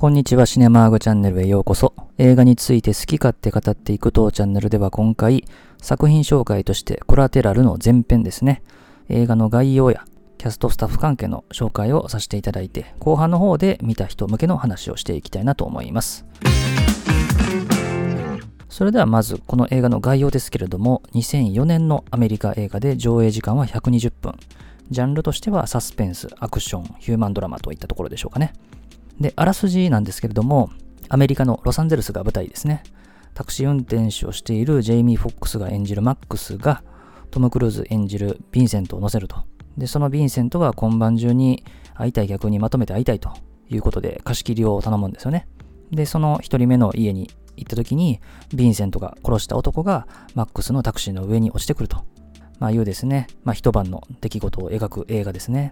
こんにちは、シネマーグチャンネルへようこそ。映画について好き勝手語っていく当チャンネルでは今回、作品紹介としてコラテラルの前編ですね。映画の概要やキャストスタッフ関係の紹介をさせていただいて、後半の方で見た人向けの話をしていきたいなと思います。それではまずこの映画の概要ですけれども、2004年のアメリカ映画で上映時間は120分。ジャンルとしてはサスペンス、アクション、ヒューマンドラマといったところでしょうかね。で、あらすじなんですけれども、アメリカのロサンゼルスが舞台ですね。タクシー運転手をしているジェイミー・フォックスが演じるマックスが、トム・クルーズ演じるヴィンセントを乗せると。で、そのヴィンセントが今晩中に会いたい客にまとめて会いたいということで貸し切りを頼むんですよね。で、その一人目の家に行った時に、ヴィンセントが殺した男がマックスのタクシーの上に落ちてくると。まあいうですね、まあ一晩の出来事を描く映画ですね。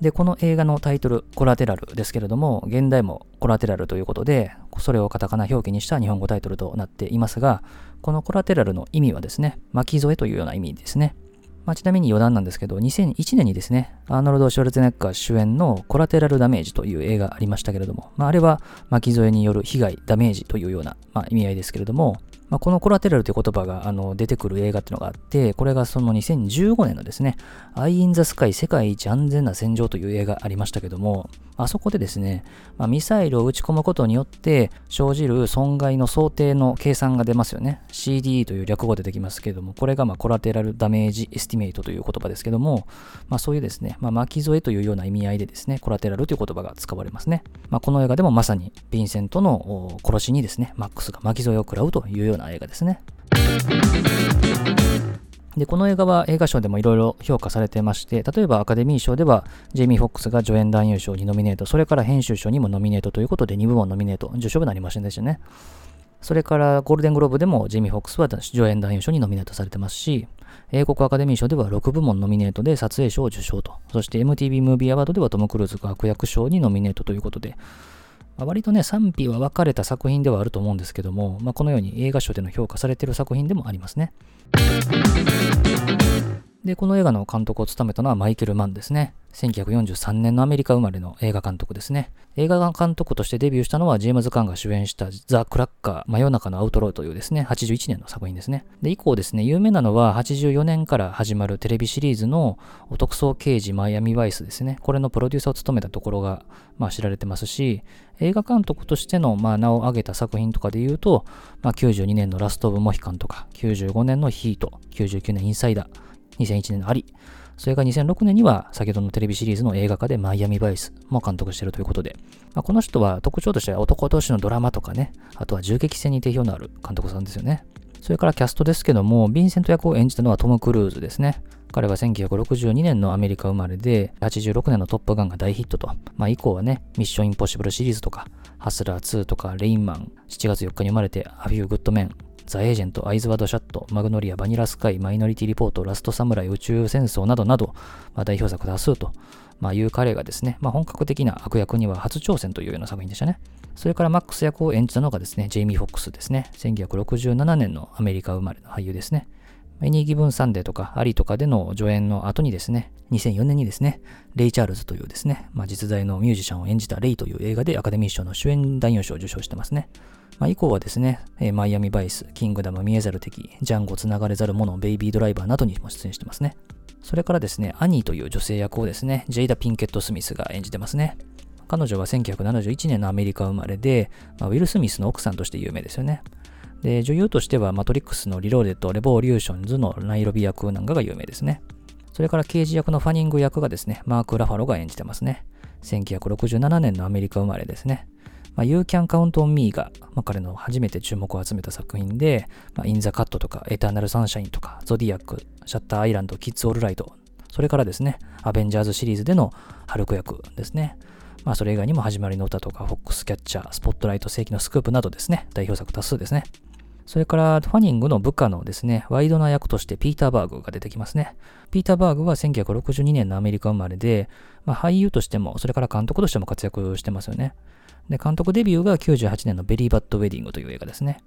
で、この映画のタイトル、コラテラルですけれども、現代もコラテラルということで、それをカタカナ表記にした日本語タイトルとなっていますが、このコラテラルの意味はですね、巻き添えというような意味ですね。まあ、ちなみに余談なんですけど、2001年にですね、アーノルド・シュワルツネッカー主演のコラテラルダメージという映画ありましたけれども、まあ、あれは巻き添えによる被害、ダメージというような、まあ、意味合いですけれども、まあ、このコラテラルという言葉があの出てくる映画っていうのがあって、これがその2015年のですね、アイ・イン・ザ・スカイ世界一安全な戦場という映画ありましたけども、あそこでですね、まあ、ミサイルを撃ち込むことによって生じる損害の想定の計算が出ますよね。CDE という略語でできますけども、これがまあ collateral damage estimate という言葉ですけども、まあ、そういうですね、まあ、巻き添えというような意味合いでですね、コラテラルという言葉が使われますね。まあ、この映画でもまさにヴィンセントの殺しにですね、マックスが巻き添えを食らうというような映画ですね。で、この映画は映画賞でもいろいろ評価されてまして、例えばアカデミー賞ではジェイミー・フォックスが助演男優賞にノミネート、それから編集賞にもノミネートということで2部門ノミネート、受賞がなりませんでしたね。それからゴールデングローブでもジェイミー・フォックスは助演男優賞にノミネートされてますし、英国アカデミー賞では6部門ノミネートで撮影賞を受賞と、そして MTV ムービーアワードではトム・クルーズが悪役賞にノミネートということで、割とね、賛否は分かれた作品ではあると思うんですけども、まあ、このように映画賞での評価されている作品でもありますね。で、この映画の監督を務めたのはマイケル・マンですね。1943年のアメリカ生まれの映画監督ですね。映画監督としてデビューしたのはジェームズ・カンが主演したザ・クラッカー、真夜中のアウトローというですね、81年の作品ですね。で、以降ですね、有名なのは84年から始まるテレビシリーズのお特捜刑事マイアミ・ワイスですね。これのプロデューサーを務めたところが、まあ、知られてますし、映画監督としての、まあ、名を挙げた作品とかで言うと、まあ、92年のラスト・オブ・モヒカンとか、95年のヒート、99年インサイダー、2001年のアリ、それが2006年には先ほどのテレビシリーズの映画化でマイアミバイスも監督しているということで、まあ、この人は特徴としては男同士のドラマとかね、あとは銃撃戦に定評のある監督さんですよね。それからキャストですけども、ヴィンセント役を演じたのはトム・クルーズですね。彼は1962年のアメリカ生まれで、86年のトップガンが大ヒットと、まあ以降はね、ミッション・インポッシブルシリーズとか、ハスラー2とか、レインマン、7月4日に生まれて、アフュー・グッドメン、ザ・エージェント、アイズ・ワイド・シャット、マグノリア、バニラ・スカイ、マイノリティ・リポート、ラスト・サムライ、宇宙戦争などなど、まあ、代表作多数と、まあ、いう彼がですね、まあ、本格的な悪役には初挑戦というような作品でしたね。それからマックス役を演じたのがですね、ジェイミー・フォックスですね。1967年のアメリカ生まれの俳優ですね。エニー・ギブン・サンデーとかアリとかでの助演の後にですね、2004年にですね、レイ・チャールズというですね、まあ、実在のミュージシャンを演じたレイという映画でアカデミー賞の主演男優賞を受賞してますね。まあ、以降はですね、えー、マイアミバイス、キングダム見えざる敵、ジャンゴつながれざる者、ベイビードライバーなどにも出演してますね。それからですね、アニーという女性役をですね、ジェイダ・ピンケット・スミスが演じてますね。彼女は1971年のアメリカ生まれで、まあ、ウィル・スミスの奥さんとして有名ですよね。で、女優としては、マトリックスのリローデッド・レボリューションズのナイオビ役なんかが有名ですね。それから刑事役のファニング役がですね、マーク・ラファロが演じてますね。1967年のアメリカ生まれですね。まあ、You Can Count on Me が、まあ、彼の初めて注目を集めた作品で、まあ、In the Cut とか、エターナル・サンシャインとか、ゾディアック、シャッターアイランド、キッズ・オール・ライト、それからですね、アベンジャーズシリーズでのハルク役ですね。まあ、それ以外にも始まりの歌とか、フォックスキャッチャー、スポットライト、世紀のスクープなどですね、代表作多数ですね。それから、ファニングの部下のですね、ワイドナー役としてピーター・バーグが出てきますね。ピーター・バーグは1962年のアメリカ生まれで、まあ、俳優としても、それから監督としても活躍してますよね。で、監督デビューが98年のベリーバッドウェディングという映画ですね。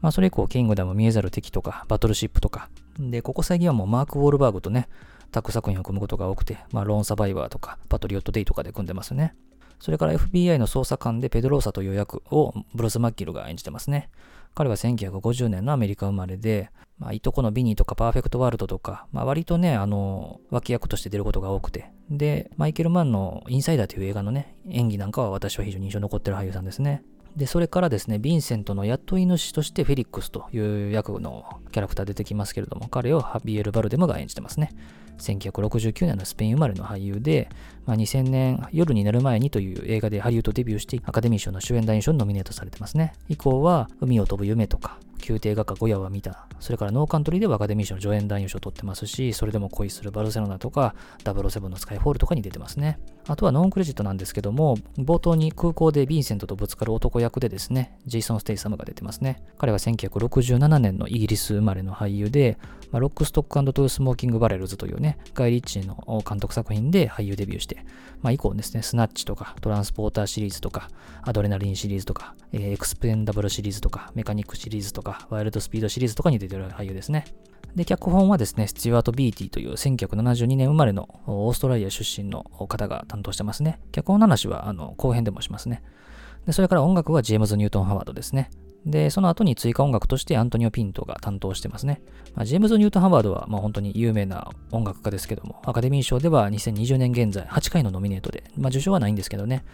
まあ、それ以降、キングダム見えざる敵とか、バトルシップとか、で、ここ最近はもうマーク・ウォールバーグとね、タッグ作品を組むことが多くて、まあ、ローンサバイバーとか、パトリオットデイとかで組んでますね。それから FBI の捜査官でペドローサという役をブルース・マッギルが演じてますね。彼は1950年のアメリカ生まれで、まあ、いとこのビニーとかパーフェクトワールドとか、まあ、割とね、あの、脇役として出ることが多くて。で、マイケル・マンのインサイダーという映画のね、演技なんかは私は非常に印象に残ってる俳優さんですね。で、それからですね、ヴィンセントの雇い主としてフェリックスという役のキャラクター出てきますけれども、彼をハビエル・バルデムが演じてますね。1969年のスペイン生まれの俳優で、まあ、2000年夜になる前にという映画でハリウッドデビューしてアカデミー賞の主演男優賞にノミネートされてますね。以降は海を飛ぶ夢とか宮廷画家ゴヤは見た。それからノーカントリーではアカデミー賞の助演男優賞を取ってますし、それでも恋するバルセロナとか、007のスカイフォールとかに出てますね。あとはノンクレジットなんですけども、冒頭に空港でヴィンセントとぶつかる男役でですね、ジェイソン・ステイサムが出てますね。彼は1967年のイギリス生まれの俳優で、まあ、ロックストックトゥースモーキングバレルズというね、ガイ・リッチーの監督作品で俳優デビューして、まあ、以降ですね、スナッチとか、トランスポーターシリーズとか、アドレナリンシリーズとか、えー、エクスペンダブルシリーズとか、メカニックシリーズとか、ワイルドスピードシリーズとかに出てる俳優ですね。で、脚本はですね、スチュワート・ビーティという1972年生まれのオーストラリア出身の方が担当してますね。脚本の話はあの後編でもしますね。で、それから音楽はジェームズ・ニュートン・ハワードですね。で、その後に追加音楽としてアントニオ・ピントが担当してますね。まあ、ジェームズ・ニュートン・ハワードはまあ本当に有名な音楽家ですけども、アカデミー賞では2020年現在8回のノミネートで、まあ、受賞はないんですけどね、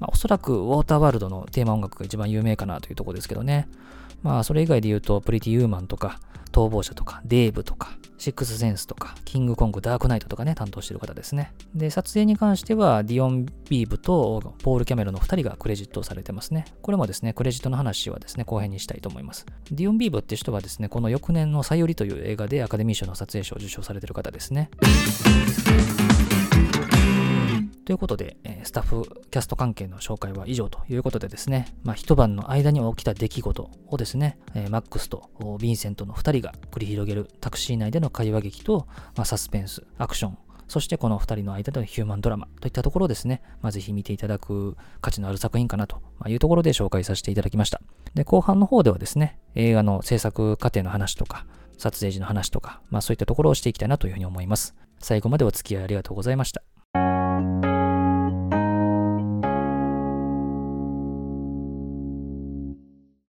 まあ、おそらくウォーターワールドのテーマ音楽が一番有名かなというところですけどね。まあ、それ以外で言うと、プリティ・ウーマンとか、逃亡者とか、デーブとか、シックスセンスとか、キングコング、ダークナイトとかね、担当してる方ですね。で、撮影に関しては、ディオン・ビーブとポール・キャメロンの2人がクレジットされてますね。これもですね、クレジットの話はですね、後編にしたいと思います。ディオン・ビーブって人はですね、この翌年のさゆりという映画でアカデミー賞の撮影賞を受賞されてる方ですね。ということで、スタッフ、キャスト関係の紹介は以上ということでですね、まあ、一晩の間に起きた出来事をですね、マックスとヴィンセントの2人が繰り広げるタクシー内での会話劇と、まあ、サスペンス、アクション、そしてこの2人の間でのヒューマンドラマといったところですね、まあ、ぜひ見ていただく価値のある作品かなというところで紹介させていただきました。で、後半の方ではですね、映画の制作過程の話とか、撮影時の話とか、まあそういったところをしていきたいなというふうに思います。最後までお付き合いありがとうございました。